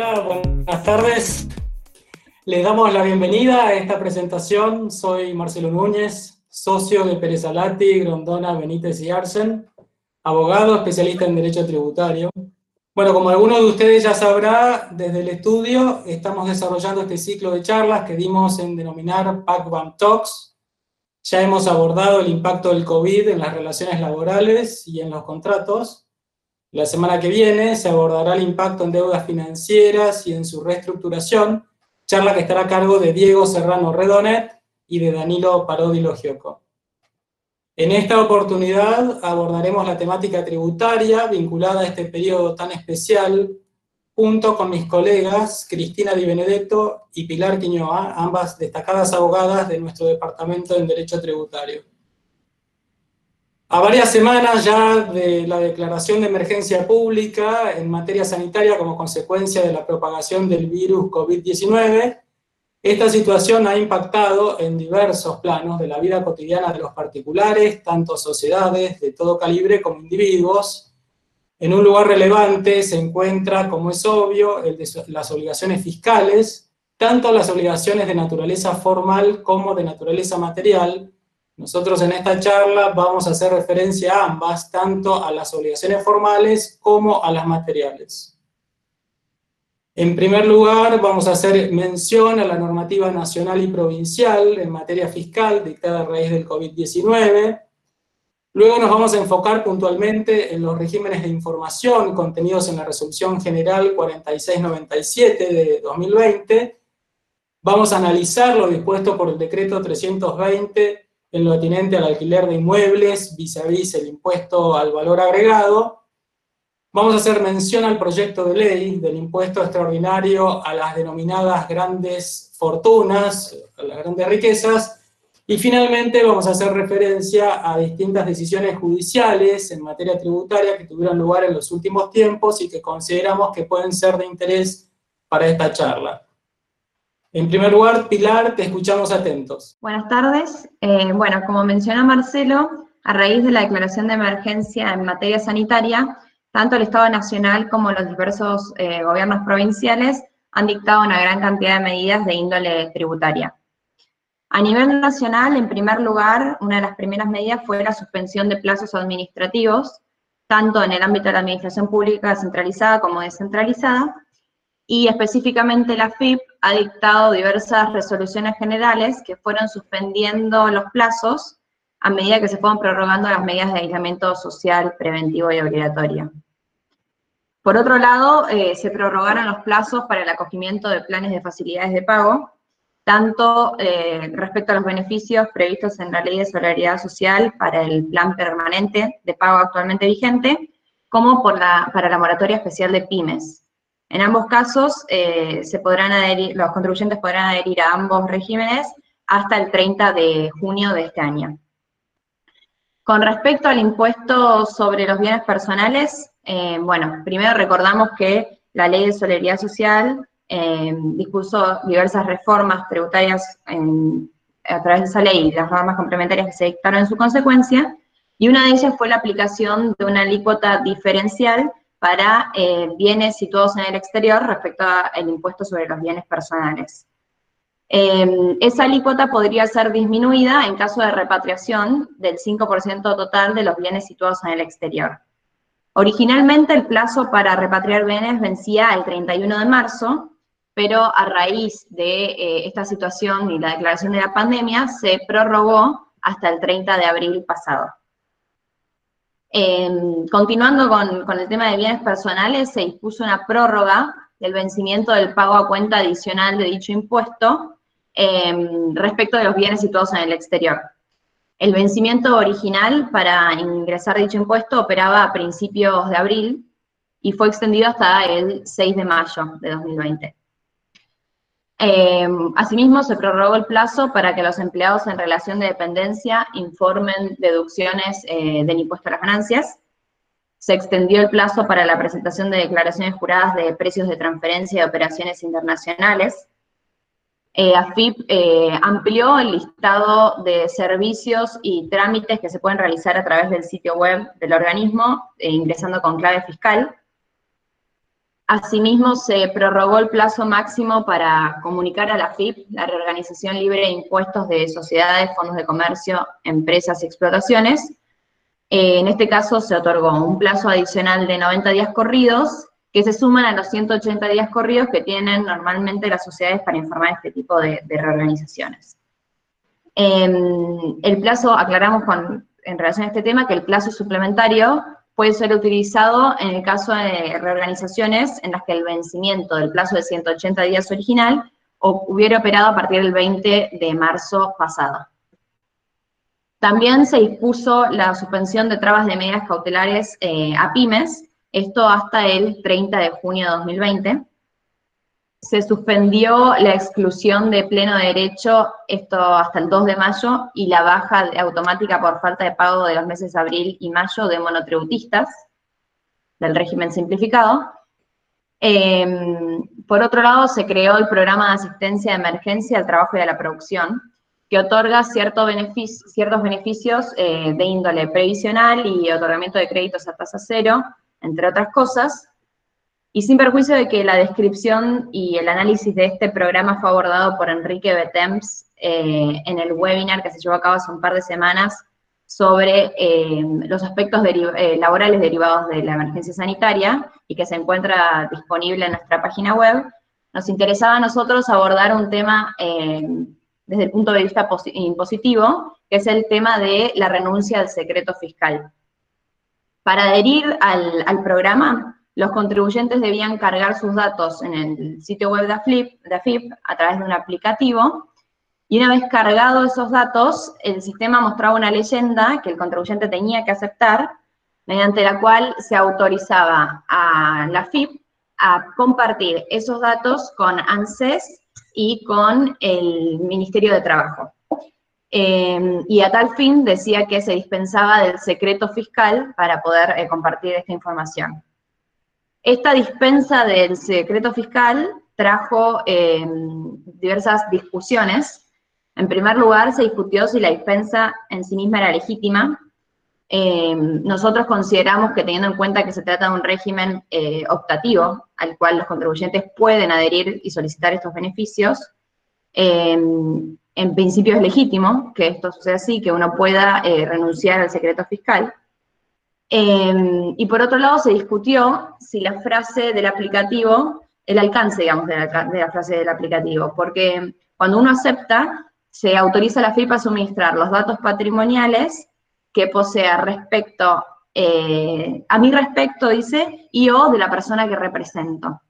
Hola, buenas tardes. Les damos la bienvenida a esta presentación. Soy Marcelo Núñez, socio de Pérez Alati, Grondona, Benítez y Arsen, abogado especialista en Derecho Tributario. Bueno, como alguno de ustedes ya sabrá, desde el estudio estamos desarrollando este ciclo de charlas que dimos en denominar PACBAM Talks. Ya hemos abordado el impacto del COVID en las relaciones laborales y en los contratos, la semana que viene se abordará el impacto en deudas financieras y en su reestructuración, charla que estará a cargo de Diego Serrano Redonet y de Danilo Parodi Logioco. En esta oportunidad abordaremos la temática tributaria vinculada a este periodo tan especial, junto con mis colegas Cristina Di Benedetto y Pilar Quiñoa, ambas destacadas abogadas de nuestro Departamento en Derecho Tributario. A varias semanas ya de la declaración de emergencia pública en materia sanitaria como consecuencia de la propagación del virus COVID-19, esta situación ha impactado en diversos planos de la vida cotidiana de los particulares, tanto sociedades de todo calibre como individuos. En un lugar relevante se encuentra, como es obvio, el de las obligaciones fiscales, tanto las obligaciones de naturaleza formal como de naturaleza material, nosotros en esta charla vamos a hacer referencia a ambas, tanto a las obligaciones formales como a las materiales. En primer lugar, vamos a hacer mención a la normativa nacional y provincial en materia fiscal dictada a raíz del COVID-19. Luego nos vamos a enfocar puntualmente en los regímenes de información contenidos en la Resolución General 4697 de 2020. Vamos a analizar lo dispuesto por el Decreto 320 en lo atinente al alquiler de inmuebles, vis a vis el impuesto al valor agregado. Vamos a hacer mención al proyecto de ley del impuesto extraordinario a las denominadas grandes fortunas, a las grandes riquezas, y finalmente vamos a hacer referencia a distintas decisiones judiciales en materia tributaria que tuvieron lugar en los últimos tiempos y que consideramos que pueden ser de interés para esta charla. En primer lugar, Pilar, te escuchamos atentos. Buenas tardes. Eh, bueno, como mencionó Marcelo, a raíz de la declaración de emergencia en materia sanitaria, tanto el Estado Nacional como los diversos eh, gobiernos provinciales han dictado una gran cantidad de medidas de índole tributaria. A nivel nacional, en primer lugar, una de las primeras medidas fue la suspensión de plazos administrativos, tanto en el ámbito de la administración pública centralizada como descentralizada, y específicamente la FIP ha dictado diversas resoluciones generales que fueron suspendiendo los plazos a medida que se fueron prorrogando las medidas de aislamiento social preventivo y obligatorio. Por otro lado, eh, se prorrogaron los plazos para el acogimiento de planes de facilidades de pago, tanto eh, respecto a los beneficios previstos en la Ley de Solidaridad Social para el plan permanente de pago actualmente vigente, como por la, para la moratoria especial de pymes, en ambos casos, eh, se podrán los contribuyentes podrán adherir a ambos regímenes hasta el 30 de junio de este año. Con respecto al impuesto sobre los bienes personales, eh, bueno, primero recordamos que la Ley de Solidaridad Social eh, dispuso diversas reformas tributarias a través de esa ley y las normas complementarias que se dictaron en su consecuencia, y una de ellas fue la aplicación de una alícuota diferencial para eh, bienes situados en el exterior respecto al impuesto sobre los bienes personales. Em, esa alícuota podría ser disminuida en caso de repatriación del 5% total de los bienes situados en el exterior. Originalmente el plazo para repatriar bienes vencía el 31 de marzo, pero a raíz de eh, esta situación y la declaración de la pandemia se prorrogó hasta el 30 de abril pasado. Em, continuando con, el tema de bienes personales, se dispuso una prórroga del vencimiento del pago a cuenta adicional de dicho impuesto em, respecto de los bienes situados en el exterior. El vencimiento original para ingresar dicho impuesto operaba a principios de abril y fue extendido hasta el 6 de mayo de 2020. Em, asimismo, se prorrogó el plazo para que los empleados en relación de dependencia informen deducciones eh, del impuesto a las ganancias. Se extendió el plazo para la presentación de declaraciones juradas de precios de transferencia de operaciones internacionales. Eh, AFIP eh, amplió el listado de servicios y trámites que se pueden realizar a través del sitio web del organismo, ingresando con clave fiscal. Asimismo, se prorrogó el plazo máximo para comunicar a la FIP, la reorganización libre de impuestos de sociedades, fondos de comercio, empresas y explotaciones. Eh, en este caso se otorgó un plazo adicional de 90 días corridos, que se suman a los 180 días corridos que tienen normalmente las sociedades para informar este tipo de, reorganizaciones. Em, el plazo, aclaramos en relación a este tema, que el plazo suplementario puede ser utilizado en el caso de reorganizaciones en las que el vencimiento del plazo de 180 días original hubiera operado a partir del 20 de marzo pasado. También se dispuso la suspensión de trabas de medidas cautelares eh, a pymes, esto hasta el 30 de junio de 2020 se suspendió la exclusión de pleno derecho, esto hasta el 2 de mayo, y la baja automática por falta de pago de los meses abril y mayo de monotributistas del régimen simplificado. Em, por otro lado, se creó el programa de asistencia de emergencia al trabajo y a la producción, que otorga ciertos beneficios eh, de índole previsional y otorgamiento de créditos a tasa cero, entre otras cosas, y sin perjuicio de que la descripción y el análisis de este programa fue abordado por Enrique Betems eh, en el webinar que se llevó a cabo hace un par de semanas sobre eh, los aspectos eh, laborales derivados de la emergencia sanitaria y que se encuentra disponible en nuestra página web, nos interesaba a nosotros abordar un tema desde el punto de vista impositivo, que es el tema de la renuncia al secreto fiscal. Para adherir al programa, los contribuyentes debían cargar sus datos en el sitio web de AFIP, de a través de un aplicativo, y una vez cargados esos datos, el sistema mostraba una leyenda que el contribuyente tenía que aceptar, mediante la cual se autorizaba a la AFIP a compartir esos datos con ANSES y con el Ministerio de Trabajo. Eh, y a tal fin decía que se dispensaba del secreto fiscal para poder eh, compartir esta información. Esta dispensa del secreto fiscal trajo eh, diversas discusiones. En primer lugar, se discutió si la dispensa en sí misma era legítima. Eh, nosotros consideramos que teniendo en cuenta que se trata de un régimen eh, optativo, al cual los contribuyentes pueden adherir y solicitar estos beneficios, en principio es legítimo que esto suceda así, que uno pueda renunciar al secreto fiscal. Em, y por otro lado, se discutió si la frase del aplicativo, el alcance, digamos, de la, frase del aplicativo, porque cuando uno acepta, se autoriza a la FIP a suministrar los datos patrimoniales que posea respecto, eh, a mi respecto, dice, y o de la persona que represento.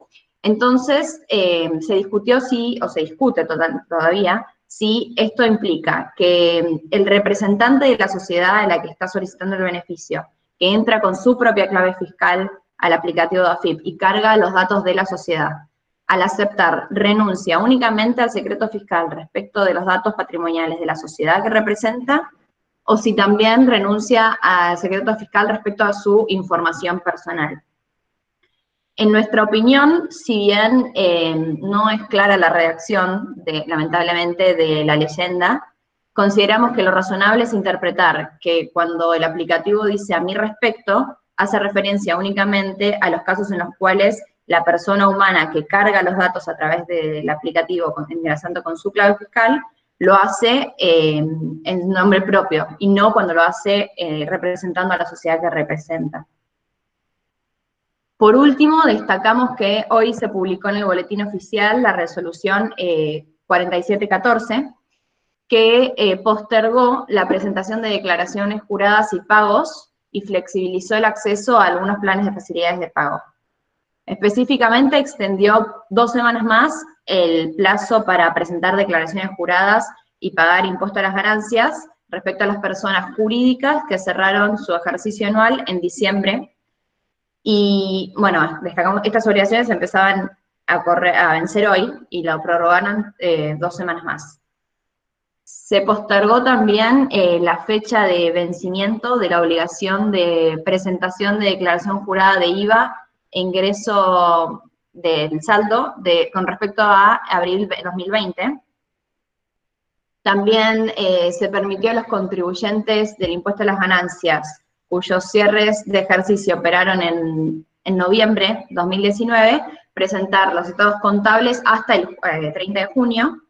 Entonces, em, se discutió si, o se discute todavía, si esto implica que el representante de la sociedad a la que está solicitando el beneficio que entra con su propia clave fiscal al aplicativo de AFIP y carga los datos de la sociedad. Al aceptar, renuncia únicamente al secreto fiscal respecto de los datos patrimoniales de la sociedad que representa, o si también renuncia al secreto fiscal respecto a su información personal. En nuestra opinión, si bien eh, no es clara la redacción, lamentablemente, de la leyenda, consideramos que lo razonable es interpretar que cuando el aplicativo dice a mi respecto, hace referencia únicamente a los casos en los cuales la persona humana que carga los datos a través del aplicativo, ingresando con su clave fiscal, lo hace eh, en nombre propio y no cuando lo hace eh, representando a la sociedad que representa. Por último, destacamos que hoy se publicó en el boletín oficial la resolución 4714, eh, que eh, postergó la presentación de declaraciones juradas y pagos y flexibilizó el acceso a algunos planes de facilidades de pago. Específicamente extendió dos semanas más el plazo para presentar declaraciones juradas y pagar impuesto a las ganancias respecto a las personas jurídicas que cerraron su ejercicio anual en diciembre. Y bueno, destacamos, estas obligaciones empezaban a, correr, a vencer hoy y lo prorrogaron eh, dos semanas más. Se postergó también eh, la fecha de vencimiento de la obligación de presentación de declaración jurada de IVA e ingreso del saldo de, con respecto a abril 2020. También eh, se permitió a los contribuyentes del impuesto a las ganancias cuyos cierres de ejercicio operaron en en noviembre 2019, presentar los estados contables hasta el 30 eh, de junio,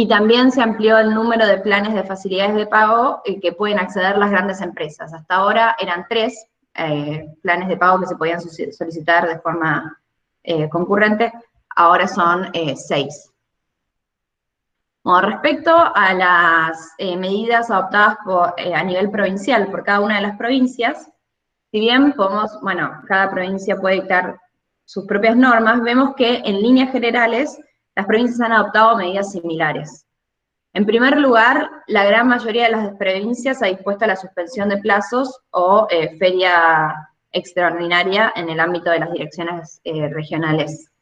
y también se amplió el número de planes de facilidades de pago eh, que pueden acceder las grandes empresas. Hasta ahora eran tres eh, planes de pago que se podían solicitar de forma concurrente, ahora son seis. Con respecto a las medidas adoptadas a nivel provincial por cada una de las provincias, si bien podemos, bueno, cada provincia puede dictar sus propias normas, vemos que en líneas generales las provincias han adoptado medidas similares. En primer lugar, la gran mayoría de las provincias ha dispuesto la suspensión de plazos o eh, feria extraordinaria en el ámbito de las direcciones eh, regionales.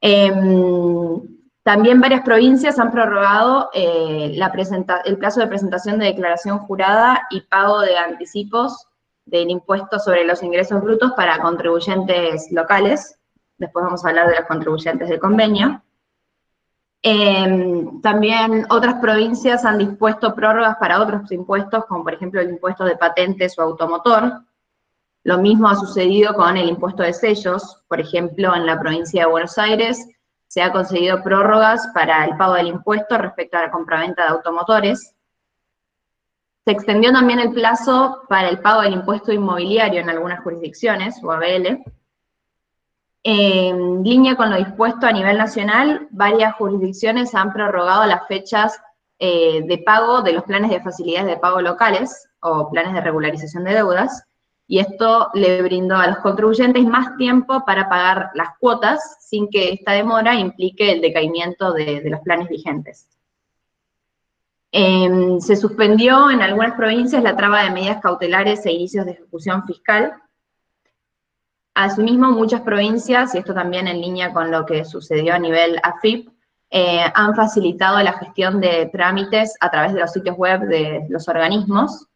Em, también varias provincias han prorrogado eh, el plazo de presentación de declaración jurada y pago de anticipos del impuesto sobre los ingresos brutos para contribuyentes locales. Después vamos a hablar de los contribuyentes de convenio. Em, también otras provincias han dispuesto prórrogas para otros impuestos, como por ejemplo el impuesto de patentes o automotor. Lo mismo ha sucedido con el impuesto de sellos. Por ejemplo, en la provincia de Buenos Aires se ha concedido prórrogas para el pago del impuesto respecto a la compraventa de automotores. Se extendió también el plazo para el pago del impuesto inmobiliario en algunas jurisdicciones, o ABL. En línea con lo dispuesto a nivel nacional, varias jurisdicciones han prorrogado las fechas eh, de pago de los planes de facilidades de pago locales o planes de regularización de deudas, y esto le brindó a los contribuyentes más tiempo para pagar las cuotas sin que esta demora implique el decaimiento de los planes vigentes. Em, se suspendió en algunas provincias la traba de medidas cautelares e inicios de ejecución fiscal. Asimismo, muchas provincias, y esto también en línea con lo que sucedió a nivel AFIP, eh, han facilitado la gestión de trámites a través de los sitios web de los organismos.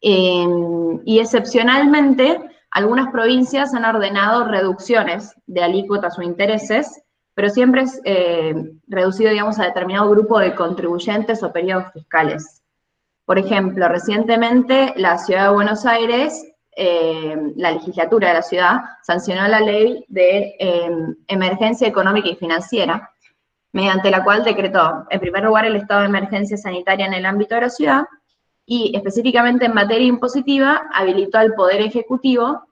Em, y excepcionalmente, algunas provincias han ordenado reducciones de alícuotas o intereses pero siempre es eh, reducido, digamos, a determinado grupo de contribuyentes o periodos fiscales. Por ejemplo, recientemente la Ciudad de Buenos Aires, eh, la legislatura de la ciudad, sancionó la ley de em, emergencia económica y financiera, mediante la cual decretó, en primer lugar, el estado de emergencia sanitaria en el ámbito de la ciudad, y específicamente en materia impositiva, habilitó al Poder Ejecutivo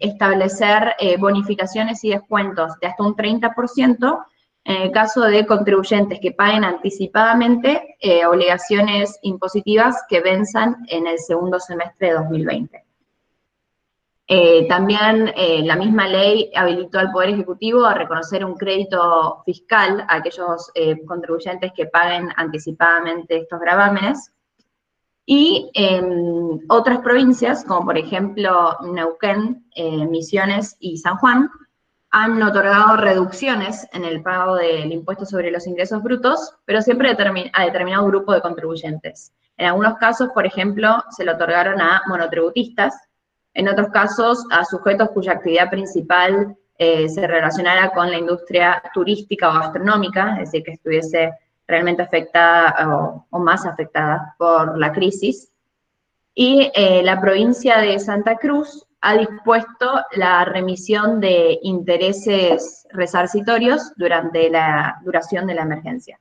establecer eh, bonificaciones y descuentos de hasta un 30% en el caso de contribuyentes que paguen anticipadamente eh, obligaciones impositivas que venzan en el segundo semestre de 2020. Eh, también la misma ley habilitó al Poder Ejecutivo a reconocer un crédito fiscal a aquellos contribuyentes que paguen anticipadamente estos gravámenes y en otras provincias, como por ejemplo Neuquén, eh, Misiones y San Juan, han otorgado reducciones en el pago del impuesto sobre los ingresos brutos, pero siempre a determinado grupo de contribuyentes. En algunos casos, por ejemplo, se lo otorgaron a monotributistas, en otros casos a sujetos cuya actividad principal eh, se relacionara con la industria turística o gastronómica, es decir, que estuviese realmente afectada o, más afectada por la crisis. Y eh, la provincia de Santa Cruz ha dispuesto la remisión de intereses resarcitorios durante la duración de la emergencia.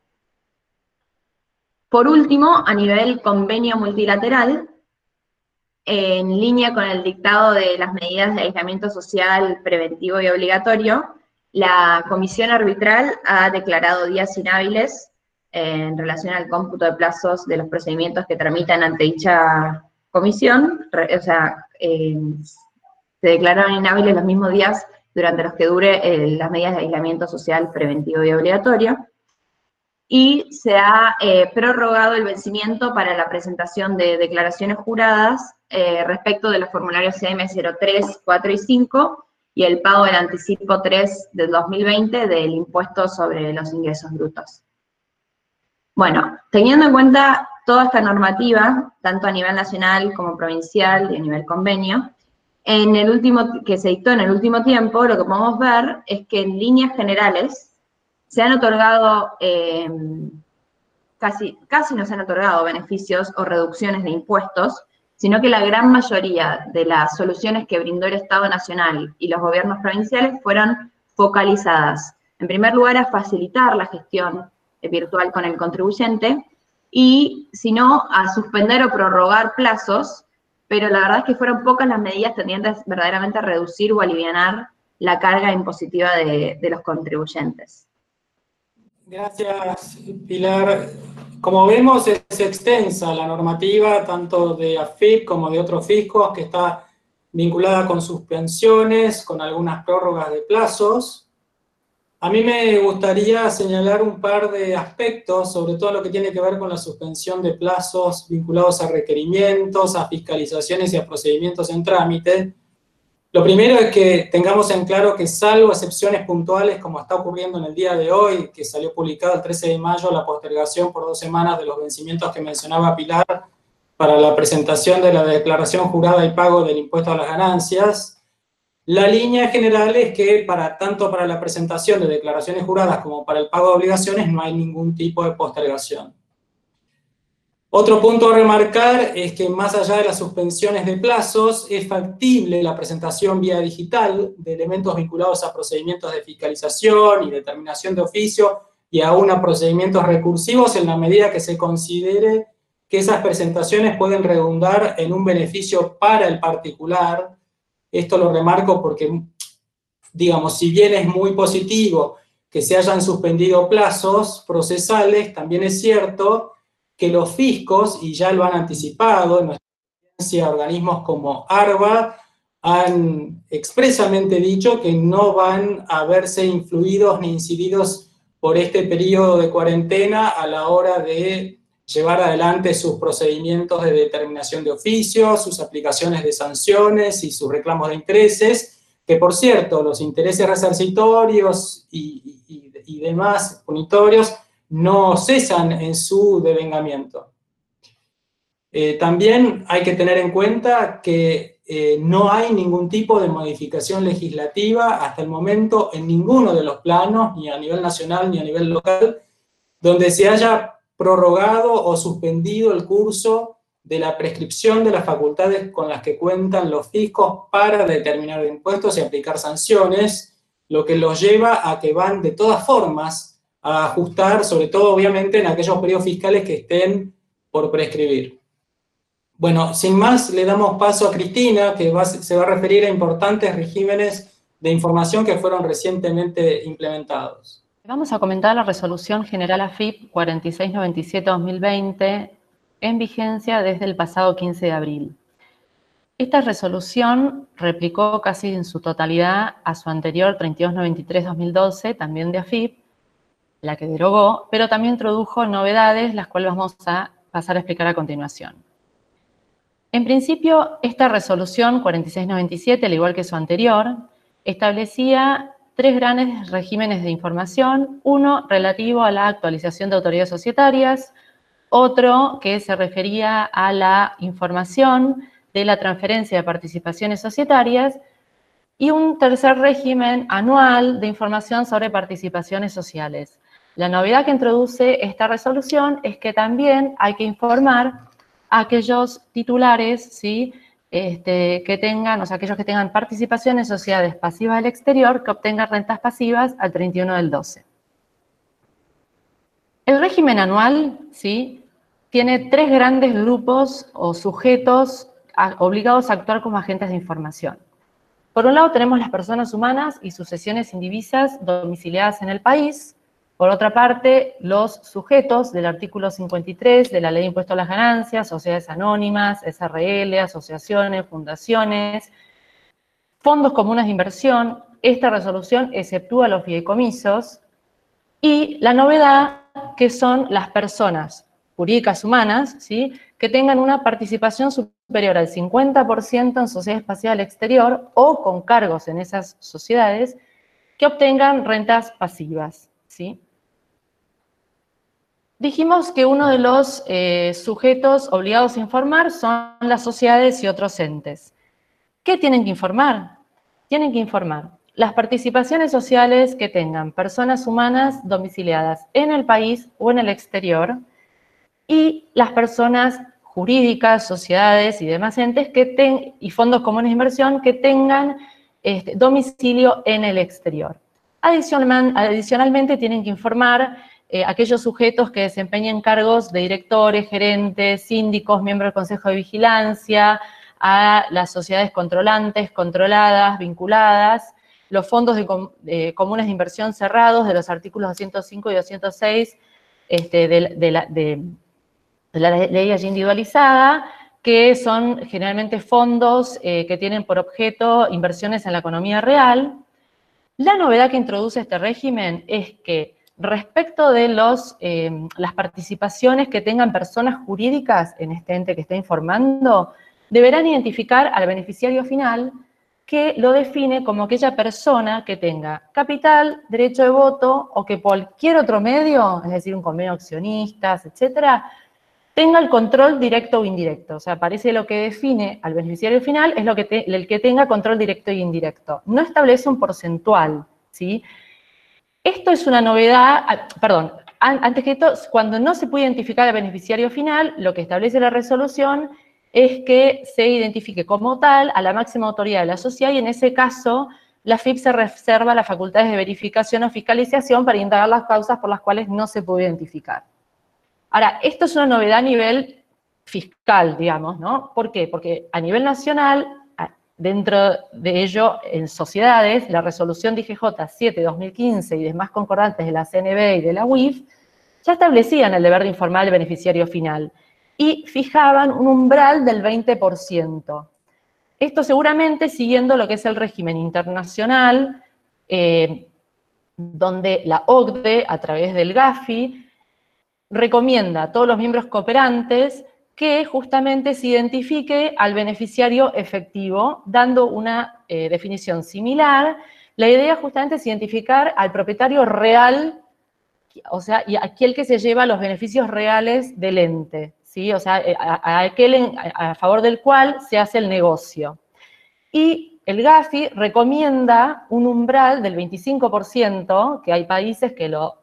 Por último, a nivel convenio multilateral, en línea con el dictado de las medidas de aislamiento social preventivo y obligatorio, la comisión arbitral ha declarado días inhábiles en relación al cómputo de plazos de los procedimientos que tramitan ante dicha comisión, o sea, eh, se declararon inhábiles los mismos días durante los que dure eh, las medidas de aislamiento social preventivo y obligatorio, y se ha eh, prorrogado el vencimiento para la presentación de declaraciones juradas respecto de los formularios CM03, 4 y 5, y el pago del anticipo 3 del 2020 del impuesto sobre los ingresos brutos. Bueno, teniendo en cuenta toda esta normativa, tanto a nivel nacional como provincial y a nivel convenio, en el último, que se dictó en el último tiempo, lo que podemos ver es que en líneas generales se han otorgado, em, casi, casi no se han otorgado beneficios o reducciones de impuestos, sino que la gran mayoría de las soluciones que brindó el Estado Nacional y los gobiernos provinciales fueron focalizadas, en primer lugar, a facilitar la gestión virtual con el contribuyente y, si no, a suspender o prorrogar plazos, pero la verdad es que fueron pocas las medidas tendientes verdaderamente a reducir o aliviar la carga impositiva de, de los contribuyentes. Gracias, Pilar. Como vemos, es extensa la normativa, tanto de AFIP como de otros fiscos, que está vinculada con suspensiones, con algunas prórrogas de plazos. A mí me gustaría señalar un par de aspectos, sobre todo lo que tiene que ver con la suspensión de plazos vinculados a requerimientos, a fiscalizaciones y a procedimientos en trámite, lo primero es que tengamos en claro que salvo excepciones puntuales, como está ocurriendo en el día de hoy, que salió publicado el 13 de mayo la postergación por dos semanas de los vencimientos que mencionaba Pilar para la presentación de la declaración jurada y pago del impuesto a las ganancias, la línea general es que para, tanto para la presentación de declaraciones juradas como para el pago de obligaciones no hay ningún tipo de postergación. Otro punto a remarcar es que más allá de las suspensiones de plazos, es factible la presentación vía digital de elementos vinculados a procedimientos de fiscalización y determinación de oficio y aún a procedimientos recursivos en la medida que se considere que esas presentaciones pueden redundar en un beneficio para el particular. Esto lo remarco porque, digamos, si bien es muy positivo que se hayan suspendido plazos procesales, también es cierto que los fiscos, y ya lo han anticipado en nuestra experiencia, organismos como ARBA, han expresamente dicho que no van a verse influidos ni incididos por este periodo de cuarentena a la hora de llevar adelante sus procedimientos de determinación de oficios, sus aplicaciones de sanciones y sus reclamos de intereses, que por cierto, los intereses resarcitorios y, demás punitorios no cesan en su devengamiento. Eh, también hay que tener en cuenta que eh, no hay ningún tipo de modificación legislativa hasta el momento en ninguno de los planos, ni a nivel nacional ni a nivel local, donde se haya prorrogado o suspendido el curso de la prescripción de las facultades con las que cuentan los fiscos para determinar impuestos y aplicar sanciones, lo que los lleva a que van de todas formas a ajustar, sobre todo obviamente en aquellos periodos fiscales que estén por prescribir. Bueno, sin más, le damos paso a Cristina, que se va a referir a importantes regímenes de información que fueron recientemente implementados. Vamos a comentar la resolución general AFIP 4697-2020 en vigencia desde el pasado 15 de abril. Esta resolución replicó casi en su totalidad a su anterior 3293-2012, también de AFIP, la que derogó, pero también introdujo novedades, las cuales vamos a pasar a explicar a continuación. En principio, esta resolución 4697, al igual que su anterior, establecía tres grandes regímenes de información, uno relativo a la actualización de autoridades societarias, otro que se refería a la información de la transferencia de participaciones societarias y un tercer régimen anual de información sobre participaciones sociales. La novedad que introduce esta resolución es que también hay que informar a aquellos titulares ¿sí? Este, que tengan, o sea, aquellos que tengan participación en sociedades pasivas del exterior que obtengan rentas pasivas al 31 del 12. El régimen anual ¿sí? tiene tres grandes grupos o sujetos obligados a actuar como agentes de información. Por un lado tenemos las personas humanas y sucesiones indivisas domiciliadas en el país, por otra parte, los sujetos del artículo 53 de la Ley de Impuesto a las Ganancias, sociedades anónimas, SRL, asociaciones, fundaciones, fondos comunes de inversión, esta resolución exceptúa los fideicomisos y la novedad que son las personas jurídicas humanas, ¿sí? que tengan una participación superior al 50% en sociedades pasivas al exterior o con cargos en esas sociedades que obtengan rentas pasivas. ¿sí? Dijimos que uno de los eh, sujetos obligados a informar son las sociedades y otros entes. ¿Qué tienen que informar? Tienen que informar las participaciones sociales que tengan personas humanas domiciliadas en el país o en el exterior y las personas jurídicas, sociedades y demás entes que y fondos comunes de inversión que tengan este, domicilio en el exterior. adicionalmente tienen que informar eh, aquellos sujetos que desempeñen cargos de directores, gerentes, síndicos, miembros del Consejo de Vigilancia, a las sociedades controlantes, controladas, vinculadas, los fondos de, comunes de inversión cerrados de los artículos 205 y 206 este, de, la, ley allí individualizada, que son generalmente fondos eh, que tienen por objeto inversiones en la economía real. La novedad que introduce este régimen es que Respecto de los, eh, las participaciones que tengan personas jurídicas en este ente que está informando, deberán identificar al beneficiario final que lo define como aquella persona que tenga capital, derecho de voto o que cualquier otro medio, es decir, un convenio de accionistas, etcétera, tenga el control directo o indirecto. O sea, parece lo que define al beneficiario final es lo que el que tenga control directo e indirecto. No establece un porcentual, ¿sí? Esto es una novedad, ah, perdón, antes que todo, cuando no se puede identificar al beneficiario final, lo que establece la resolución es que se identifique como tal a la máxima autoridad de la sociedad y en ese caso la FIP se reserva las facultades de verificación o fiscalización para indagar las causas por las cuales no se puede identificar. Ahora, esto es una novedad a nivel fiscal, digamos, ¿no? ¿Por qué? Porque a nivel nacional Dentro de ello, en sociedades, la resolución DGJ 7-2015 y demás concordantes de la CNB y de la UIF ya establecían el deber de informar al beneficiario final y fijaban un umbral del 20%. Esto seguramente siguiendo lo que es el régimen internacional, eh, donde la OCDE, a través del GAFI, recomienda a todos los miembros cooperantes que justamente se identifique al beneficiario efectivo, dando una eh, definición similar. La idea justamente es identificar al propietario real, o sea, y aquel que se lleva los beneficios reales del ente, ¿sí? O sea, eh, a, aquel a favor del cual se hace el negocio. Y el GAFI recomienda un umbral del 25%, que hay países que lo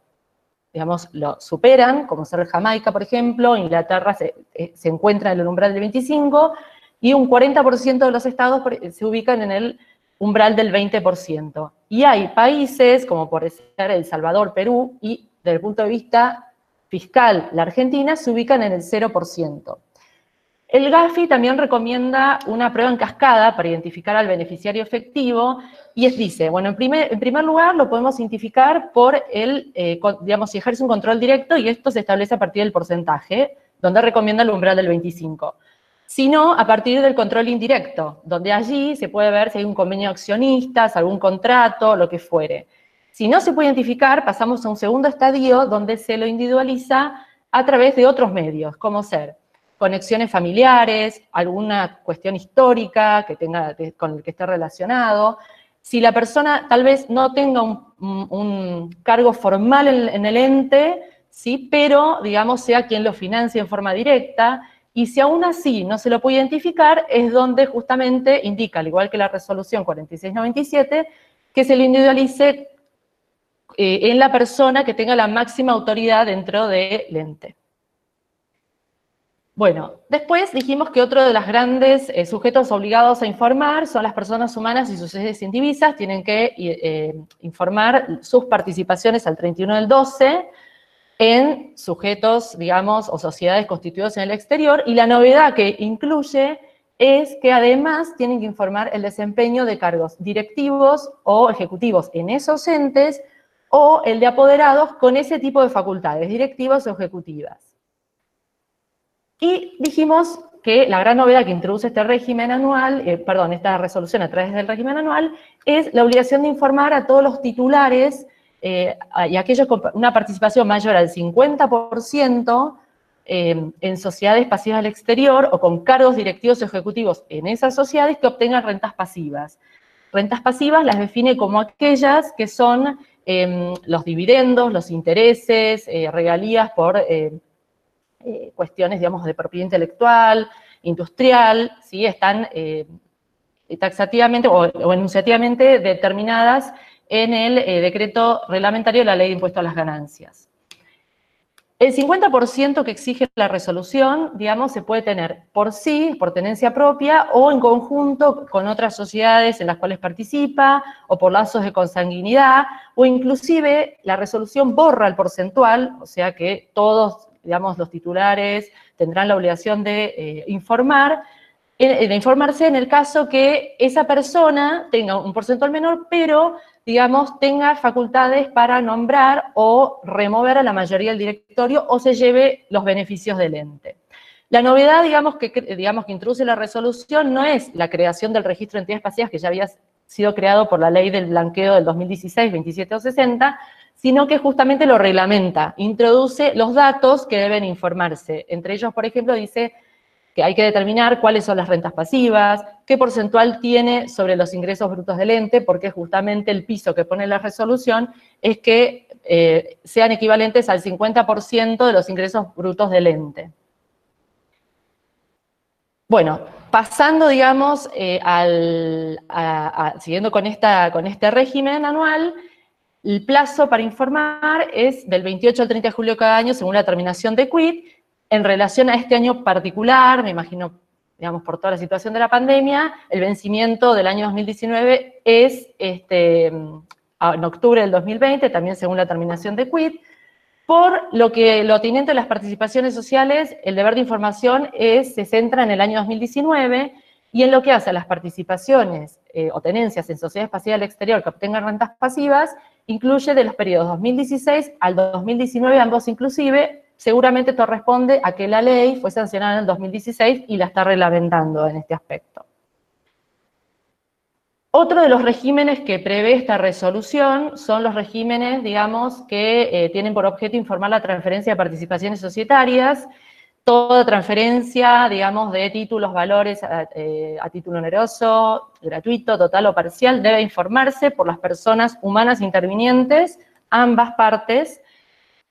digamos, lo superan, como ser Jamaica, por ejemplo, Inglaterra se, eh, se encuentra en el umbral del 25, y un 40% de los estados se ubican en el umbral del 20%. Y hay países, como por ser El Salvador, Perú, y desde el punto de vista fiscal, la Argentina, se ubican en el 0%. El GAFI también recomienda una prueba en cascada para identificar al beneficiario efectivo y es, dice, bueno, en primer, lugar lo podemos identificar por el, eh, digamos, si ejerce un control directo y esto se establece a partir del porcentaje, donde recomienda el umbral del 25. Sino a partir del control indirecto, donde allí se puede ver si hay un convenio de accionistas, algún contrato, lo que fuere. Si no se puede identificar, pasamos a un segundo estadio donde se lo individualiza a través de otros medios, como ser conexiones familiares, alguna cuestión histórica que tenga, con el que esté relacionado. Si la persona tal vez no tenga un, cargo formal en, el ente, ¿sí? pero, digamos, sea quien lo financie en forma directa, y si aún así no se lo puede identificar, es donde justamente indica, al igual que la resolución 4697, que se lo individualice eh, en la persona que tenga la máxima autoridad dentro del ente. Bueno, después dijimos que otro de los grandes eh, sujetos obligados a informar son las personas humanas y sus sedes indivisas, tienen que eh, informar sus participaciones al 31 del 12 en sujetos, digamos, o sociedades constituidas en el exterior, y la novedad que incluye es que además tienen que informar el desempeño de cargos directivos o ejecutivos en esos entes, o el de apoderados con ese tipo de facultades, directivas o ejecutivas. Y dijimos que la gran novedad que introduce este régimen anual, eh, perdón, esta resolución a través del régimen anual, es la obligación de informar a todos los titulares eh, y aquellos con una participación mayor al 50% eh, en sociedades pasivas al exterior o con cargos directivos o ejecutivos en esas sociedades que obtengan rentas pasivas. Rentas pasivas las define como aquellas que son los dividendos, los intereses, regalías por eh, cuestiones, digamos, de propiedad intelectual, industrial, ¿sí? están eh, taxativamente o, enunciativamente determinadas en el eh, decreto reglamentario de la ley de impuesto a las ganancias. El 50% que exige la resolución, digamos, se puede tener por sí, por tenencia propia, o en conjunto con otras sociedades en las cuales participa, o por lazos de consanguinidad, o inclusive la resolución borra el porcentual, o sea que todos, digamos, los titulares tendrán la obligación de eh, informar, de informarse en el caso que esa persona tenga un porcentual menor, pero digamos, tenga facultades para nombrar o remover a la mayoría del directorio o se lleve los beneficios del ente. La novedad, digamos, que, digamos, que introduce la resolución no es la creación del registro de entidades pasivas que ya había sido creado por la ley del blanqueo del 2016, 2760, sino que justamente lo reglamenta, introduce los datos que deben informarse. Entre ellos, por ejemplo, dice que hay que determinar cuáles son las rentas pasivas, qué porcentual tiene sobre los ingresos brutos del ente, porque justamente el piso que pone la resolución es que eh, sean equivalentes al 50% de los ingresos brutos del ente. Bueno, pasando, digamos, eh, al, siguiendo con, esta, con este régimen anual, el plazo para informar es del 28 al 30 de julio cada año según la terminación de quit, en relación a este año particular, me imagino, digamos, por toda la situación de la pandemia, el vencimiento del año 2019 es este, en octubre del 2020, también según la terminación de QUIT. Por lo que lo atinente a las participaciones sociales, el deber de información se centra en el año 2019 y en lo que hace a las participaciones eh, o tenencias en sociedades pasivas del exterior que obtengan rentas pasivas, incluye de los periodos 2016 al 2019, ambos inclusive, seguramente corresponde a que la ley fue sancionada en el 2016 y la está reglamentando en este aspecto. Otro de los regímenes que prevé esta resolución son los regímenes, digamos, que eh, tienen por objeto informar la transferencia de participaciones societarias, toda transferencia, digamos, de títulos, valores a, eh, a, título oneroso, gratuito, total o parcial, debe informarse por las personas humanas intervinientes, ambas partes,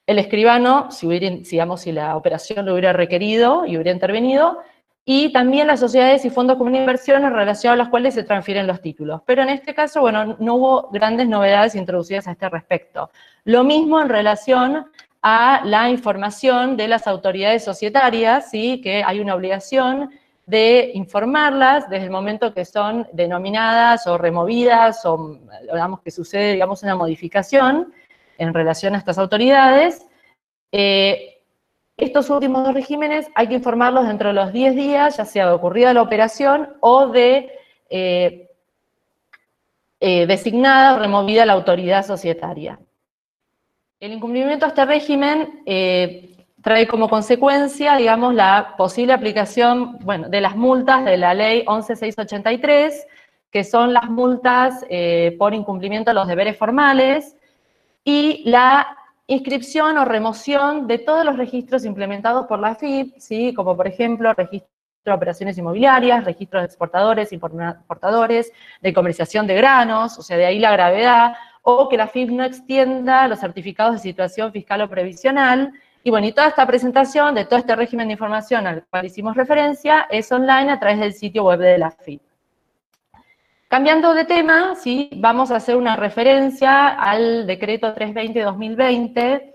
el escribano, si, digamos, si la operación lo hubiera requerido y hubiera intervenido, y también las sociedades y fondos comunes de inversión en relación a las cuales se transfieren los títulos. Pero en este caso, bueno, no hubo grandes novedades introducidas a este respecto. Lo mismo en relación a la información de las autoridades societarias, ¿sí? que hay una obligación de informarlas desde el momento que son denominadas o removidas o digamos que sucede digamos una modificación en relación a estas autoridades. Eh, estos últimos dos regímenes hay que informarlos dentro de los 10 días, ya sea de ocurrida la operación o de eh, eh, designada o removida la autoridad societaria. El incumplimiento de este régimen trae como consecuencia, digamos, la posible aplicación, bueno, de las multas de la ley 11683, que son las multas por incumplimiento de los deberes formales, y la inscripción o remoción de todos los registros implementados por la FIP, ¿sí? como por ejemplo registro de operaciones inmobiliarias, registros de exportadores, importadores, de comercialización de granos, o sea, de ahí la gravedad, o que la FIP no extienda los certificados de situación fiscal o previsional, y bueno, y toda esta presentación de todo este régimen de información al cual hicimos referencia es online a través del sitio web de la FIP. Cambiando de tema, ¿sí? vamos a hacer una referencia al decreto 320-2020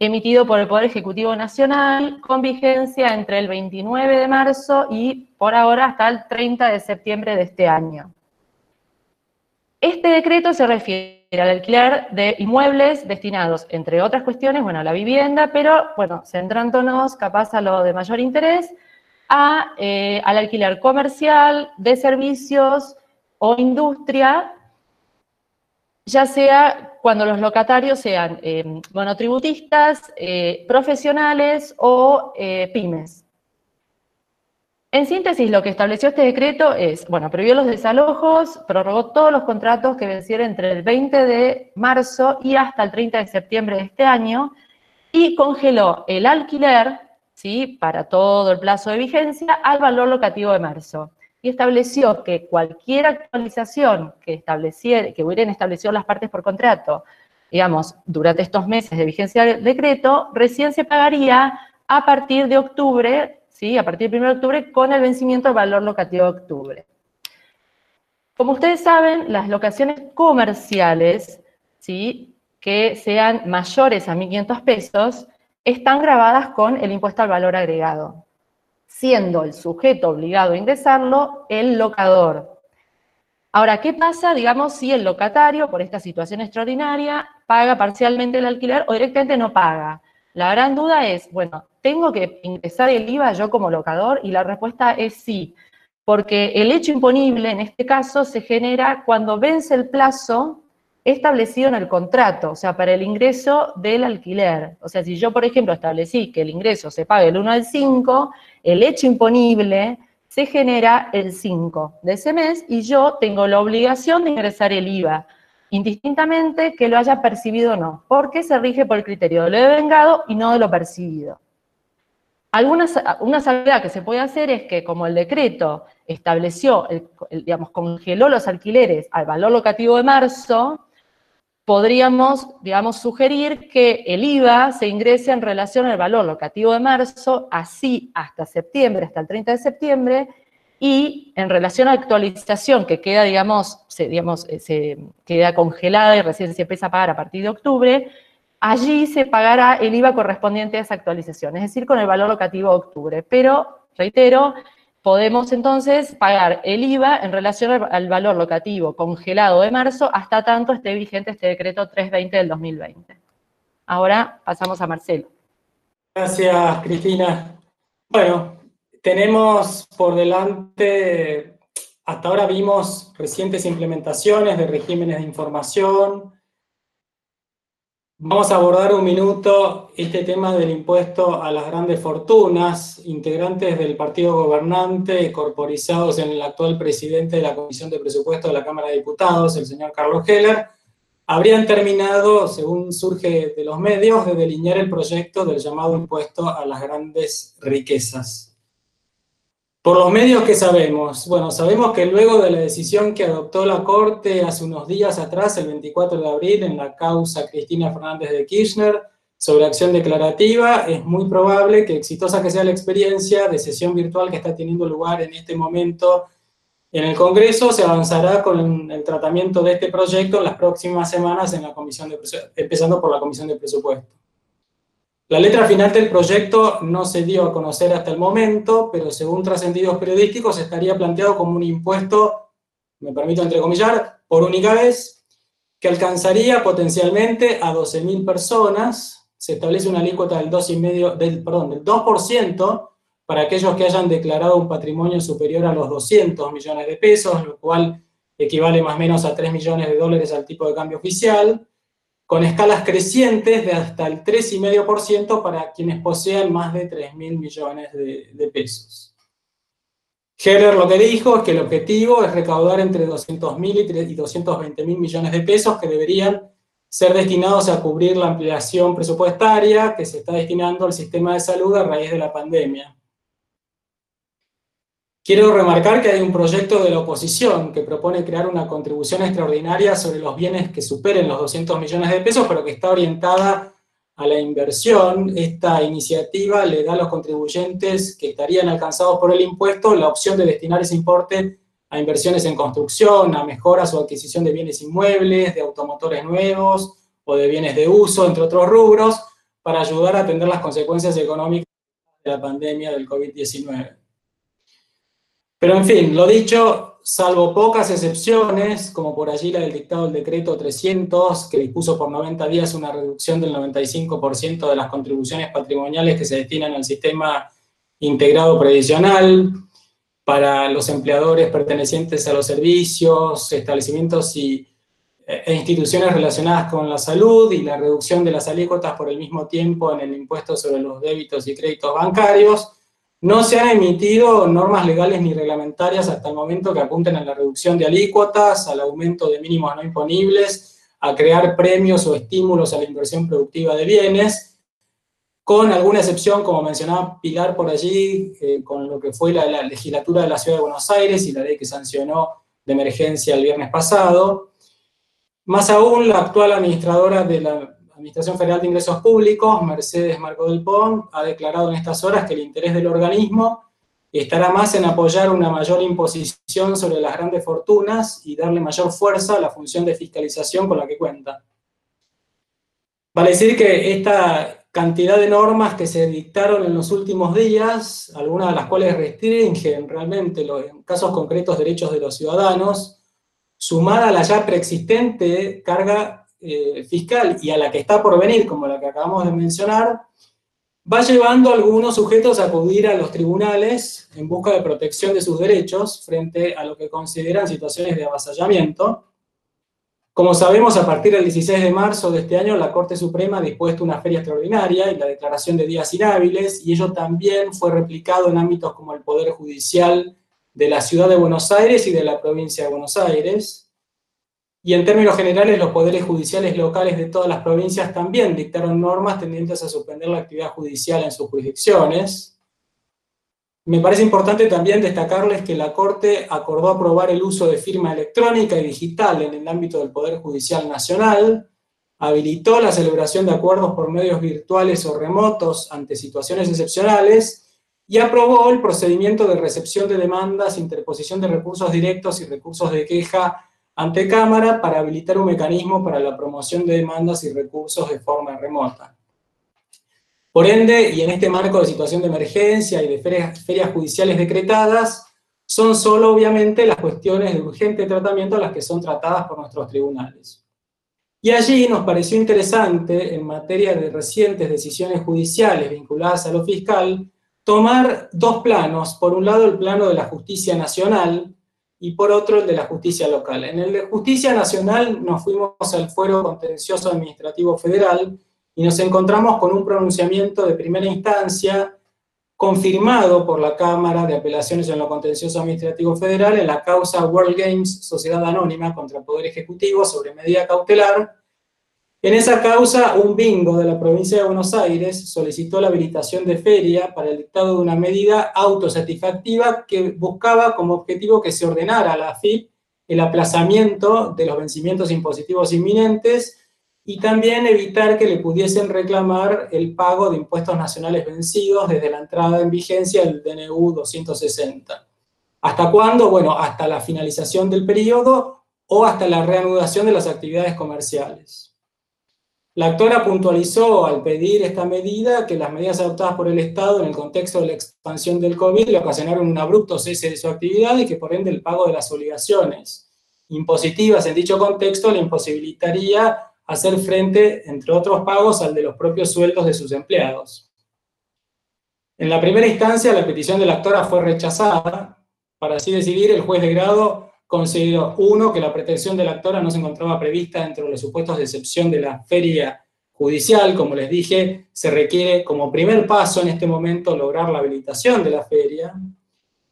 emitido por el Poder Ejecutivo Nacional con vigencia entre el 29 de marzo y por ahora hasta el 30 de septiembre de este año. Este decreto se refiere al alquiler de inmuebles destinados, entre otras cuestiones, bueno, a la vivienda, pero, bueno, centrándonos capaz a lo de mayor interés, a, eh, al alquiler comercial, de servicios, o industria, ya sea cuando los locatarios sean eh, monotributistas, eh, profesionales o eh, pymes. En síntesis, lo que estableció este decreto es, bueno, prohibió los desalojos, prorrogó todos los contratos que vencieron entre el 20 de marzo y hasta el 30 de septiembre de este año, y congeló el alquiler, ¿sí?, para todo el plazo de vigencia, al valor locativo de marzo y estableció que cualquier actualización que, que hubieran establecido las partes por contrato, digamos, durante estos meses de vigencia del decreto, recién se pagaría a partir de octubre, ¿sí? a partir del 1 de octubre, con el vencimiento del valor locativo de octubre. Como ustedes saben, las locaciones comerciales, ¿sí? que sean mayores a 1.500 pesos, están grabadas con el impuesto al valor agregado, siendo el sujeto obligado a ingresarlo el locador. Ahora, ¿qué pasa, digamos, si el locatario, por esta situación extraordinaria, paga parcialmente el alquiler o directamente no paga? La gran duda es, bueno, ¿tengo que ingresar el IVA yo como locador? Y la respuesta es sí, porque el hecho imponible en este caso se genera cuando vence el plazo establecido en el contrato, o sea, para el ingreso del alquiler. O sea, si yo, por ejemplo, establecí que el ingreso se pague el 1 al 5, el hecho imponible se genera el 5 de ese mes y yo tengo la obligación de ingresar el IVA indistintamente que lo haya percibido o no, porque se rige por el criterio de lo devengado y no de lo percibido. Una salvedad que se puede hacer es que como el decreto estableció, digamos, congeló los alquileres al valor locativo de marzo, podríamos, digamos, sugerir que el IVA se ingrese en relación al valor locativo de marzo, así hasta septiembre, hasta el 30 de septiembre, y en relación a la actualización que queda, digamos, se, digamos, eh, se queda congelada y recién se empieza a pagar a partir de octubre, allí se pagará el IVA correspondiente a esa actualización, es decir, con el valor locativo de octubre. Pero, reitero, podemos entonces pagar el IVA en relación al, valor locativo congelado de marzo hasta tanto esté vigente este decreto 320 del 2020. Ahora pasamos a Marcelo. Gracias, Cristina. Bueno, tenemos por delante, hasta ahora vimos recientes implementaciones de regímenes de información. Vamos a abordar un minuto este tema del impuesto a las grandes fortunas, integrantes del partido gobernante, corporizados en el actual presidente de la Comisión de Presupuestos de la Cámara de Diputados, el señor Carlos Heller, habrían terminado, según surge de los medios, de delinear el proyecto del llamado impuesto a las grandes riquezas. Por los medios que sabemos, bueno, sabemos que luego de la decisión que adoptó la Corte hace unos días atrás, el 24 de abril, en la causa Cristina Fernández de Kirchner sobre acción declarativa, es muy probable que exitosa que sea la experiencia de sesión virtual que está teniendo lugar en este momento en el Congreso, se avanzará con el tratamiento de este proyecto en las próximas semanas en la comisión de, empezando por la Comisión de Presupuesto. La letra final del proyecto no se dio a conocer hasta el momento, pero según trascendidos periodísticos estaría planteado como un impuesto, me permito entrecomillar, por única vez, que alcanzaría potencialmente a 12.000 personas. Se establece una alícuota del 2,5, del, perdón, del 2% para aquellos que hayan declarado un patrimonio superior a los 200 millones de pesos, lo cual equivale más o menos a 3 millones de dólares al tipo de cambio oficial con escalas crecientes de hasta el 3,5% para quienes posean más de 3 mil millones de, pesos. Heller lo que dijo es que el objetivo es recaudar entre 200 mil y 220 mil millones de pesos que deberían ser destinados a cubrir la ampliación presupuestaria que se está destinando al sistema de salud a raíz de la pandemia. Quiero remarcar que hay un proyecto de la oposición que propone crear una contribución extraordinaria sobre los bienes que superen los 200 millones de pesos, pero que está orientada a la inversión. Esta iniciativa le da a los contribuyentes que estarían alcanzados por el impuesto la opción de destinar ese importe a inversiones en construcción, a mejoras o adquisición de bienes inmuebles, de automotores nuevos o de bienes de uso, entre otros rubros, para ayudar a atender las consecuencias económicas de la pandemia del COVID-19. Pero en fin, lo dicho, salvo pocas excepciones, como por allí la del dictado del decreto 300, que dispuso por 90 días una reducción del 95% de las contribuciones patrimoniales que se destinan al sistema integrado previsional, para los empleadores pertenecientes a los servicios, establecimientos y, e instituciones relacionadas con la salud y la reducción de las alícuotas por el mismo tiempo en el impuesto sobre los débitos y créditos bancarios, no se han emitido normas legales ni reglamentarias hasta el momento que apunten a la reducción de alícuotas, al aumento de mínimos no imponibles, a crear premios o estímulos a la inversión productiva de bienes, con alguna excepción, como mencionaba Pilar por allí, eh, con lo que fue la, la, legislatura de la Ciudad de Buenos Aires y la ley que sancionó de emergencia el viernes pasado. Más aún, la actual administradora de la Administración Federal de Ingresos Públicos, Mercedes Marco del Pont, ha declarado en estas horas que el interés del organismo estará más en apoyar una mayor imposición sobre las grandes fortunas y darle mayor fuerza a la función de fiscalización con la que cuenta. Vale decir que esta cantidad de normas que se dictaron en los últimos días, algunas de las cuales restringen realmente los, en casos concretos derechos de los ciudadanos, sumada a la ya preexistente carga eh, fiscal y a la que está por venir, como la que acabamos de mencionar, va llevando a algunos sujetos a acudir a los tribunales en busca de protección de sus derechos frente a lo que consideran situaciones de avasallamiento. Como sabemos, a partir del 16 de marzo de este año, la Corte Suprema ha dispuesto una feria extraordinaria y la declaración de días inhábiles, y ello también fue replicado en ámbitos como el Poder Judicial de la Ciudad de Buenos Aires y de la provincia de Buenos Aires. Y en términos generales, los poderes judiciales locales de todas las provincias también dictaron normas tendientes a suspender la actividad judicial en sus jurisdicciones. Me parece importante también destacarles que la Corte acordó aprobar el uso de firma electrónica y digital en el ámbito del Poder Judicial Nacional, habilitó la celebración de acuerdos por medios virtuales o remotos ante situaciones excepcionales y aprobó el procedimiento de recepción de demandas, interposición de recursos directos y recursos de queja ante Cámara para habilitar un mecanismo para la promoción de demandas y recursos de forma remota. Por ende, y en este marco de situación de emergencia y de ferias, ferias judiciales decretadas, son solo obviamente las cuestiones de urgente tratamiento las que son tratadas por nuestros tribunales. Y allí nos pareció interesante, en materia de recientes decisiones judiciales vinculadas a lo fiscal, tomar dos planos. Por un lado, el plano de la justicia nacional, y por otro el de la justicia local. En el de justicia nacional nos fuimos al fuero contencioso administrativo federal y nos encontramos con un pronunciamiento de primera instancia confirmado por la Cámara de Apelaciones en lo Contencioso Administrativo Federal en la causa World Games Sociedad Anónima contra el Poder Ejecutivo sobre medida cautelar en esa causa, un bingo de la provincia de Buenos Aires solicitó la habilitación de feria para el dictado de una medida autosatisfactiva que buscaba como objetivo que se ordenara a la AFIP el aplazamiento de los vencimientos impositivos inminentes y también evitar que le pudiesen reclamar el pago de impuestos nacionales vencidos desde la entrada en vigencia del DNU 260. ¿Hasta cuándo? Bueno, hasta la finalización del periodo o hasta la reanudación de las actividades comerciales. La actora puntualizó al pedir esta medida que las medidas adoptadas por el Estado en el contexto de la expansión del COVID le ocasionaron un abrupto cese de su actividad y que por ende el pago de las obligaciones impositivas en dicho contexto le imposibilitaría hacer frente, entre otros pagos, al de los propios sueldos de sus empleados. En la primera instancia, la petición de la actora fue rechazada. Para así decidir, el juez de grado consideró, uno, que la protección de la actora no se encontraba prevista dentro de los supuestos de excepción de la feria judicial, como les dije, se requiere como primer paso en este momento lograr la habilitación de la feria,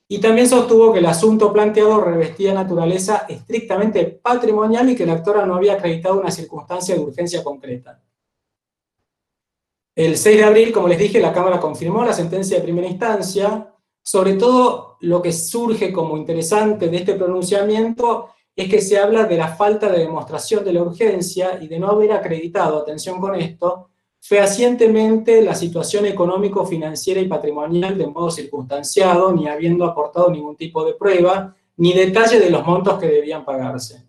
y también sostuvo que el asunto planteado revestía naturaleza estrictamente patrimonial y que la actora no había acreditado una circunstancia de urgencia concreta. El 6 de abril, como les dije, la Cámara confirmó la sentencia de primera instancia, sobre todo lo que surge como interesante de este pronunciamiento es que se habla de la falta de demostración de la urgencia y de no haber acreditado, atención con esto, fehacientemente la situación económico, financiera y patrimonial de modo circunstanciado, ni habiendo aportado ningún tipo de prueba, ni detalle de los montos que debían pagarse.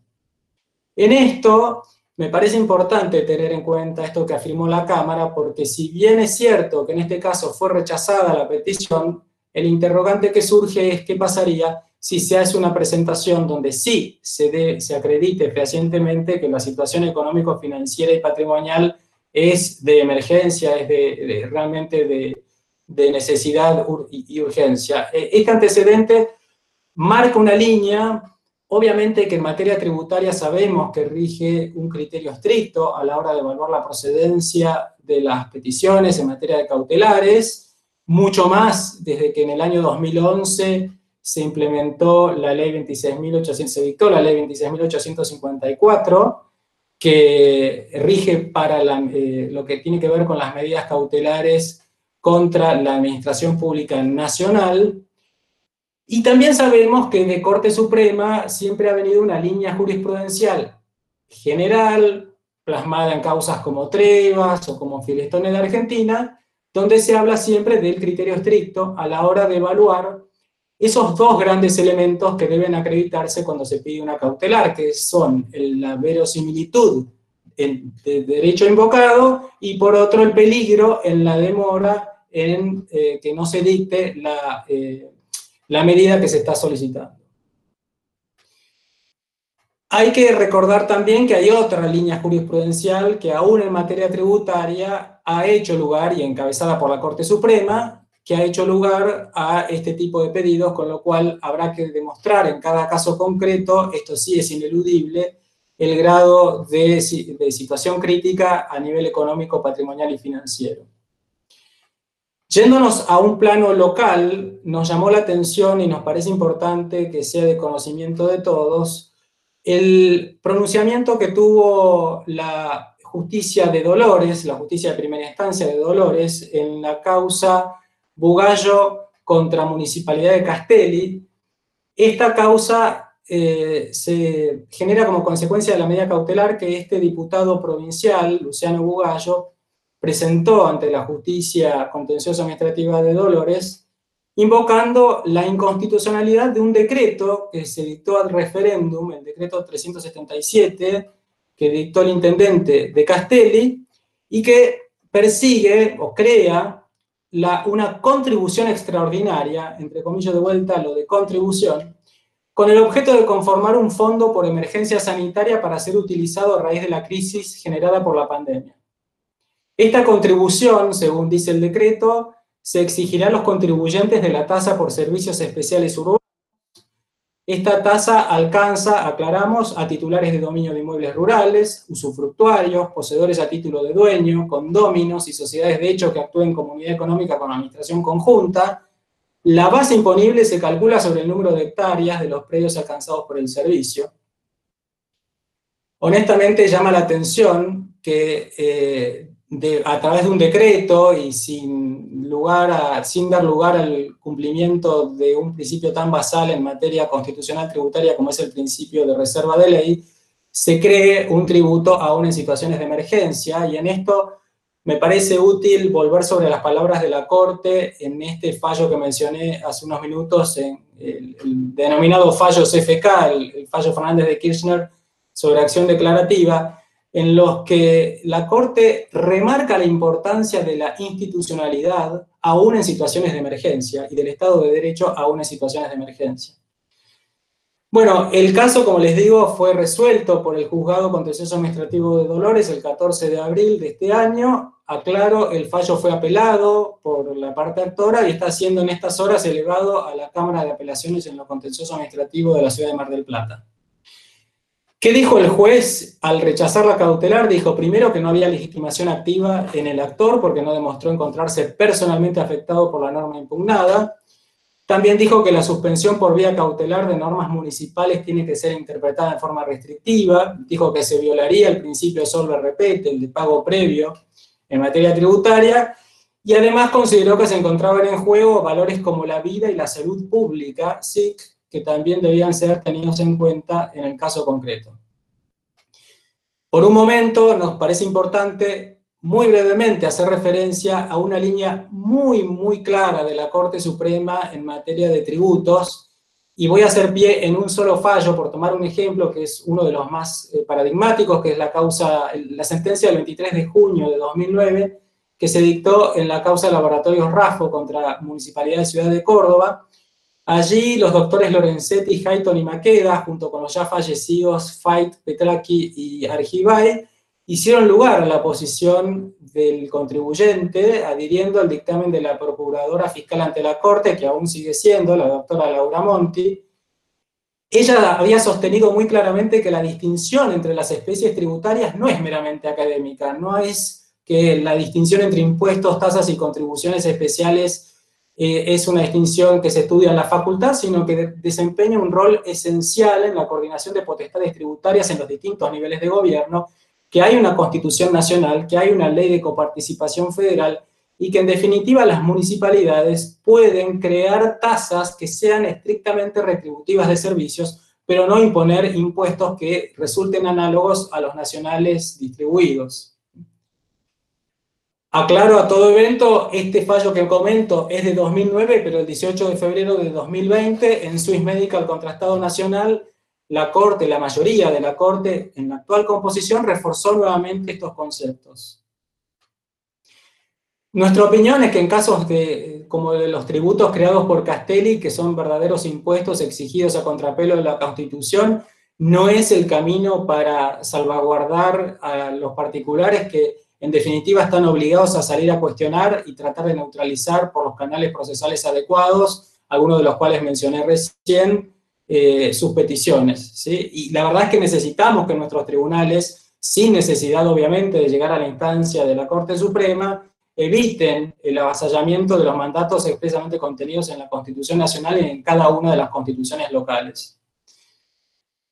En esto, me parece importante tener en cuenta esto que afirmó la Cámara, porque si bien es cierto que en este caso fue rechazada la petición, el interrogante que surge es qué pasaría si se hace una presentación donde sí se, se acredite fehacientemente que la situación económico, financiera y patrimonial es de emergencia, es de, realmente de, necesidad y, urgencia. E, este antecedente marca una línea, obviamente que en materia tributaria sabemos que rige un criterio estricto a la hora de evaluar la procedencia de las peticiones en materia de cautelares, mucho más desde que en el año 2011 se implementó la ley 26.800, se dictó la ley 26.854, que rige para eh, lo que tiene que ver con las medidas cautelares contra la Administración Pública Nacional. Y también sabemos que de Corte Suprema siempre ha venido una línea jurisprudencial general, plasmada en causas como Trevas o como Filestones de Argentina, donde se habla siempre del criterio estricto a la hora de evaluar esos dos grandes elementos que deben acreditarse cuando se pide una cautelar, que son la verosimilitud de derecho invocado y por otro el peligro en la demora en eh, que no se dicte la, eh, la medida que se está solicitando. Hay que recordar también que hay otra línea jurisprudencial que aún en materia tributaria ha hecho lugar, y encabezada por la Corte Suprema, que ha hecho lugar a este tipo de pedidos, con lo cual habrá que demostrar en cada caso concreto, esto sí es ineludible, el grado de, situación crítica a nivel económico, patrimonial y financiero. Yéndonos a un plano local, nos llamó la atención y nos parece importante que sea de conocimiento de todos el pronunciamiento que tuvo la justicia de Dolores, la justicia de primera instancia de Dolores, en la causa Bugallo contra Municipalidad de Castelli. Esta causa eh, se genera como consecuencia de la medida cautelar que este diputado provincial, Luciano Bugallo, presentó ante la justicia contenciosa administrativa de Dolores, invocando la inconstitucionalidad de un decreto que se dictó al referéndum, el decreto 377, que dictó el intendente de Castelli, y que persigue o crea la, una contribución extraordinaria, entre comillas de vuelta lo de contribución, con el objeto de conformar un fondo por emergencia sanitaria para ser utilizado a raíz de la crisis generada por la pandemia. Esta contribución, según dice el decreto, se exigirá a los contribuyentes de la tasa por servicios especiales urbanos. Esta tasa alcanza, aclaramos, a titulares de dominio de inmuebles rurales, usufructuarios, poseedores a título de dueño, condóminos y sociedades de hecho que actúen en comunidad económica con administración conjunta, la base imponible se calcula sobre el número de hectáreas de los predios alcanzados por el servicio. Honestamente llama la atención que eh, a través de un decreto y sin, lugar sin dar lugar al cumplimiento de un principio tan basal en materia constitucional tributaria como es el principio de reserva de ley, se cree un tributo aún en situaciones de emergencia. Y en esto me parece útil volver sobre las palabras de la Corte en este fallo que mencioné hace unos minutos, el, denominado fallo CFK, el, fallo Fernández de Kirchner sobre acción declarativa, en los que la Corte remarca la importancia de la institucionalidad aún en situaciones de emergencia y del Estado de Derecho aún en situaciones de emergencia. Bueno, el caso, como les digo, fue resuelto por el Juzgado Contencioso Administrativo de Dolores el 14 de abril de este año. Aclaro, el fallo fue apelado por la parte actora y está siendo en estas horas elevado a la Cámara de Apelaciones en lo Contencioso Administrativo de la Ciudad de Mar del Plata. ¿Qué dijo el juez al rechazar la cautelar? Dijo primero que no había legitimación activa en el actor porque no demostró encontrarse personalmente afectado por la norma impugnada. También dijo que la suspensión por vía cautelar de normas municipales tiene que ser interpretada en forma restrictiva. Dijo que se violaría el principio de solo repete, el de pago previo en materia tributaria. Y además consideró que se encontraban en juego valores como la vida y la salud pública, SIC, que también debían ser tenidos en cuenta en el caso concreto. Por un momento nos parece importante muy brevemente hacer referencia a una línea muy, muy clara de la Corte Suprema en materia de tributos, y voy a hacer pie en un solo fallo, por tomar un ejemplo que es uno de los más eh, paradigmáticos, que es la, causa, la sentencia del 23 de junio de 2009, que se dictó en la causa de Laboratorios RAFO contra Municipalidad de Ciudad de Córdoba. Allí los doctores Lorenzetti, Hayton y Maqueda, junto con los ya fallecidos Fait, Petraki y Argibay, hicieron lugar a la posición del contribuyente, adhiriendo al dictamen de la Procuradora Fiscal ante la Corte, que aún sigue siendo la doctora Laura Monti. Ella había sostenido muy claramente que la distinción entre las especies tributarias no es meramente académica, no es que la distinción entre impuestos, tasas y contribuciones especiales eh, es una distinción que se estudia en la facultad, sino que desempeña un rol esencial en la coordinación de potestades tributarias en los distintos niveles de gobierno que hay una constitución nacional, que hay una ley de coparticipación federal y que en definitiva las municipalidades pueden crear tasas que sean estrictamente retributivas de servicios, pero no imponer impuestos que resulten análogos a los nacionales distribuidos. Aclaro a todo evento, este fallo que comento es de 2009, pero el 18 de febrero de 2020 en Swiss Medical contra Estado Nacional la Corte, la mayoría de la Corte en la actual composición reforzó nuevamente estos conceptos. Nuestra opinión es que en casos de, como de los tributos creados por Castelli, que son verdaderos impuestos exigidos a contrapelo de la Constitución, no es el camino para salvaguardar a los particulares que en definitiva están obligados a salir a cuestionar y tratar de neutralizar por los canales procesales adecuados, algunos de los cuales mencioné recién, eh, sus peticiones. Y la verdad es que necesitamos que nuestros tribunales, sin necesidad obviamente de llegar a la instancia de la Corte Suprema, eviten el avasallamiento de los mandatos expresamente contenidos en la Constitución Nacional y en cada una de las constituciones locales.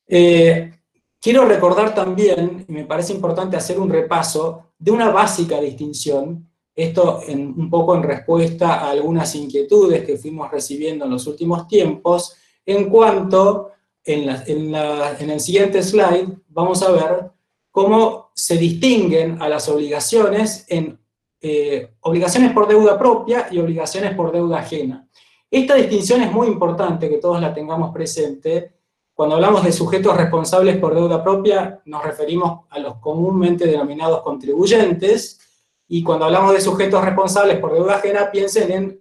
Eh, quiero recordar también, y me parece importante hacer un repaso, de una básica distinción, esto un poco en respuesta a algunas inquietudes que fuimos recibiendo en los últimos tiempos, en cuanto, en, en el siguiente slide, vamos a ver cómo se distinguen a las obligaciones en eh, obligaciones por deuda propia y obligaciones por deuda ajena. Esta distinción es muy importante que todos la tengamos presente. Cuando hablamos de sujetos responsables por deuda propia, nos referimos a los comúnmente denominados contribuyentes, y cuando hablamos de sujetos responsables por deuda ajena, piensen en,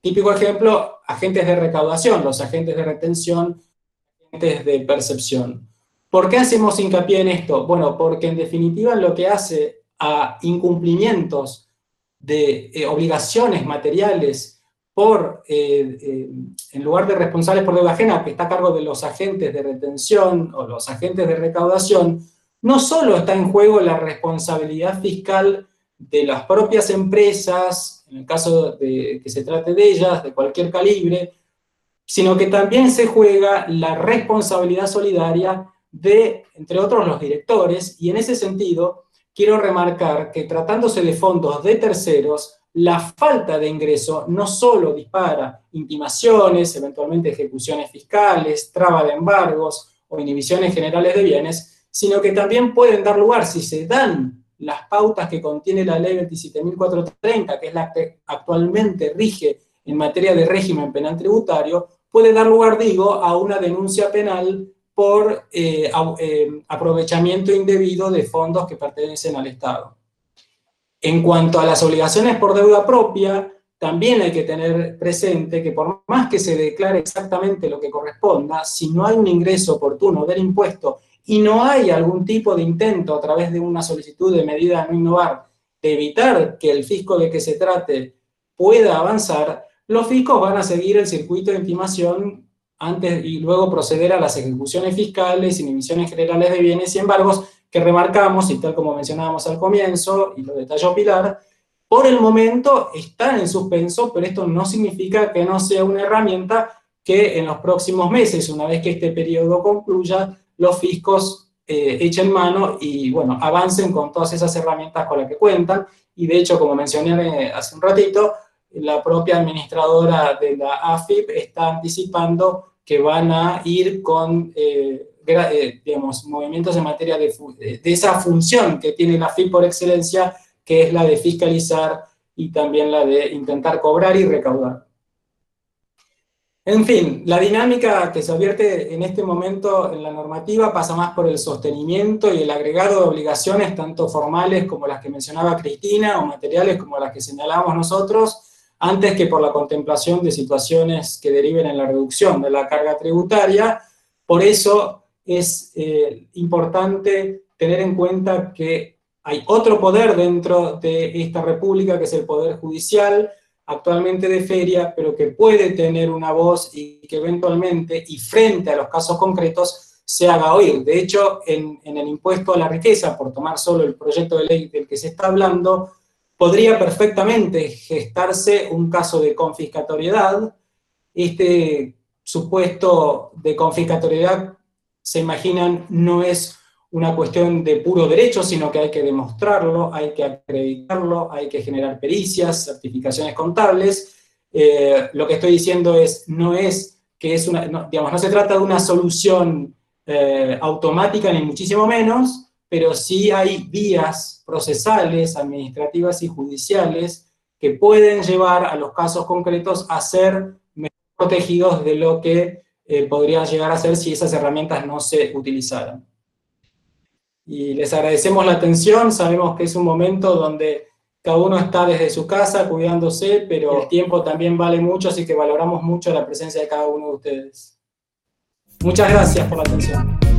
típico ejemplo, agentes de recaudación, los agentes de retención, agentes de percepción. ¿Por qué hacemos hincapié en esto? Bueno, porque en definitiva lo que hace a incumplimientos de eh, obligaciones materiales por, eh, eh, en lugar de responsables por deuda ajena, que está a cargo de los agentes de retención o los agentes de recaudación, no solo está en juego la responsabilidad fiscal de las propias empresas, en el caso de que se trate de ellas, de cualquier calibre, sino que también se juega la responsabilidad solidaria de, entre otros, los directores, y en ese sentido, quiero remarcar que tratándose de fondos de terceros, la falta de ingreso no solo dispara intimaciones, eventualmente ejecuciones fiscales, traba de embargos o inhibiciones generales de bienes, sino que también pueden dar lugar, si se dan las pautas que contiene la ley 27.430, que es la que actualmente rige en materia de régimen penal tributario, puede dar lugar, digo, a una denuncia penal por eh, eh, aprovechamiento indebido de fondos que pertenecen al Estado. En cuanto a las obligaciones por deuda propia, también hay que tener presente que por más que se declare exactamente lo que corresponda, si no hay un ingreso oportuno del impuesto y no hay algún tipo de intento a través de una solicitud de medida no innovar de evitar que el fisco de que se trate pueda avanzar, los fiscos van a seguir el circuito de intimación antes y luego proceder a las ejecuciones fiscales, inhibiciones generales de bienes y embargos que remarcamos, y tal como mencionábamos al comienzo, y lo detalló Pilar, por el momento están en suspenso, pero esto no significa que no sea una herramienta que en los próximos meses, una vez que este periodo concluya, los fiscos eh, echen mano y, bueno, avancen con todas esas herramientas con las que cuentan. Y de hecho, como mencioné eh, hace un ratito, la propia administradora de la AFIP está anticipando que van a ir con, eh, digamos, movimientos en materia de, de, esa función que tiene la FIP por excelencia, que es la de fiscalizar y también la de intentar cobrar y recaudar. En fin, la dinámica que se advierte en este momento en la normativa pasa más por el sostenimiento y el agregado de obligaciones, tanto formales como las que mencionaba Cristina, o materiales como las que señalábamos nosotros, antes que por la contemplación de situaciones que deriven en la reducción de la carga tributaria. Por eso es eh, importante tener en cuenta que hay otro poder dentro de esta república, que es el poder judicial, actualmente de feria, pero que puede tener una voz y que eventualmente, y frente a los casos concretos, se haga oír. De hecho, en, en el impuesto a la riqueza, por tomar solo el proyecto de ley del que se está hablando, podría perfectamente gestarse un caso de confiscatoriedad. Este supuesto de confiscatoriedad, se imaginan, no es una cuestión de puro derecho, sino que hay que demostrarlo, hay que acreditarlo, hay que generar pericias, certificaciones contables. Eh, lo que estoy diciendo es, no es que es una, no, digamos, no se trata de una solución eh, automática, ni muchísimo menos, pero sí hay vías procesales, administrativas y judiciales que pueden llevar a los casos concretos a ser mejor protegidos de lo que eh, podrían llegar a ser si esas herramientas no se utilizaran. Y les agradecemos la atención, sabemos que es un momento donde cada uno está desde su casa cuidándose, pero el tiempo también vale mucho, así que valoramos mucho la presencia de cada uno de ustedes. Muchas gracias por la atención.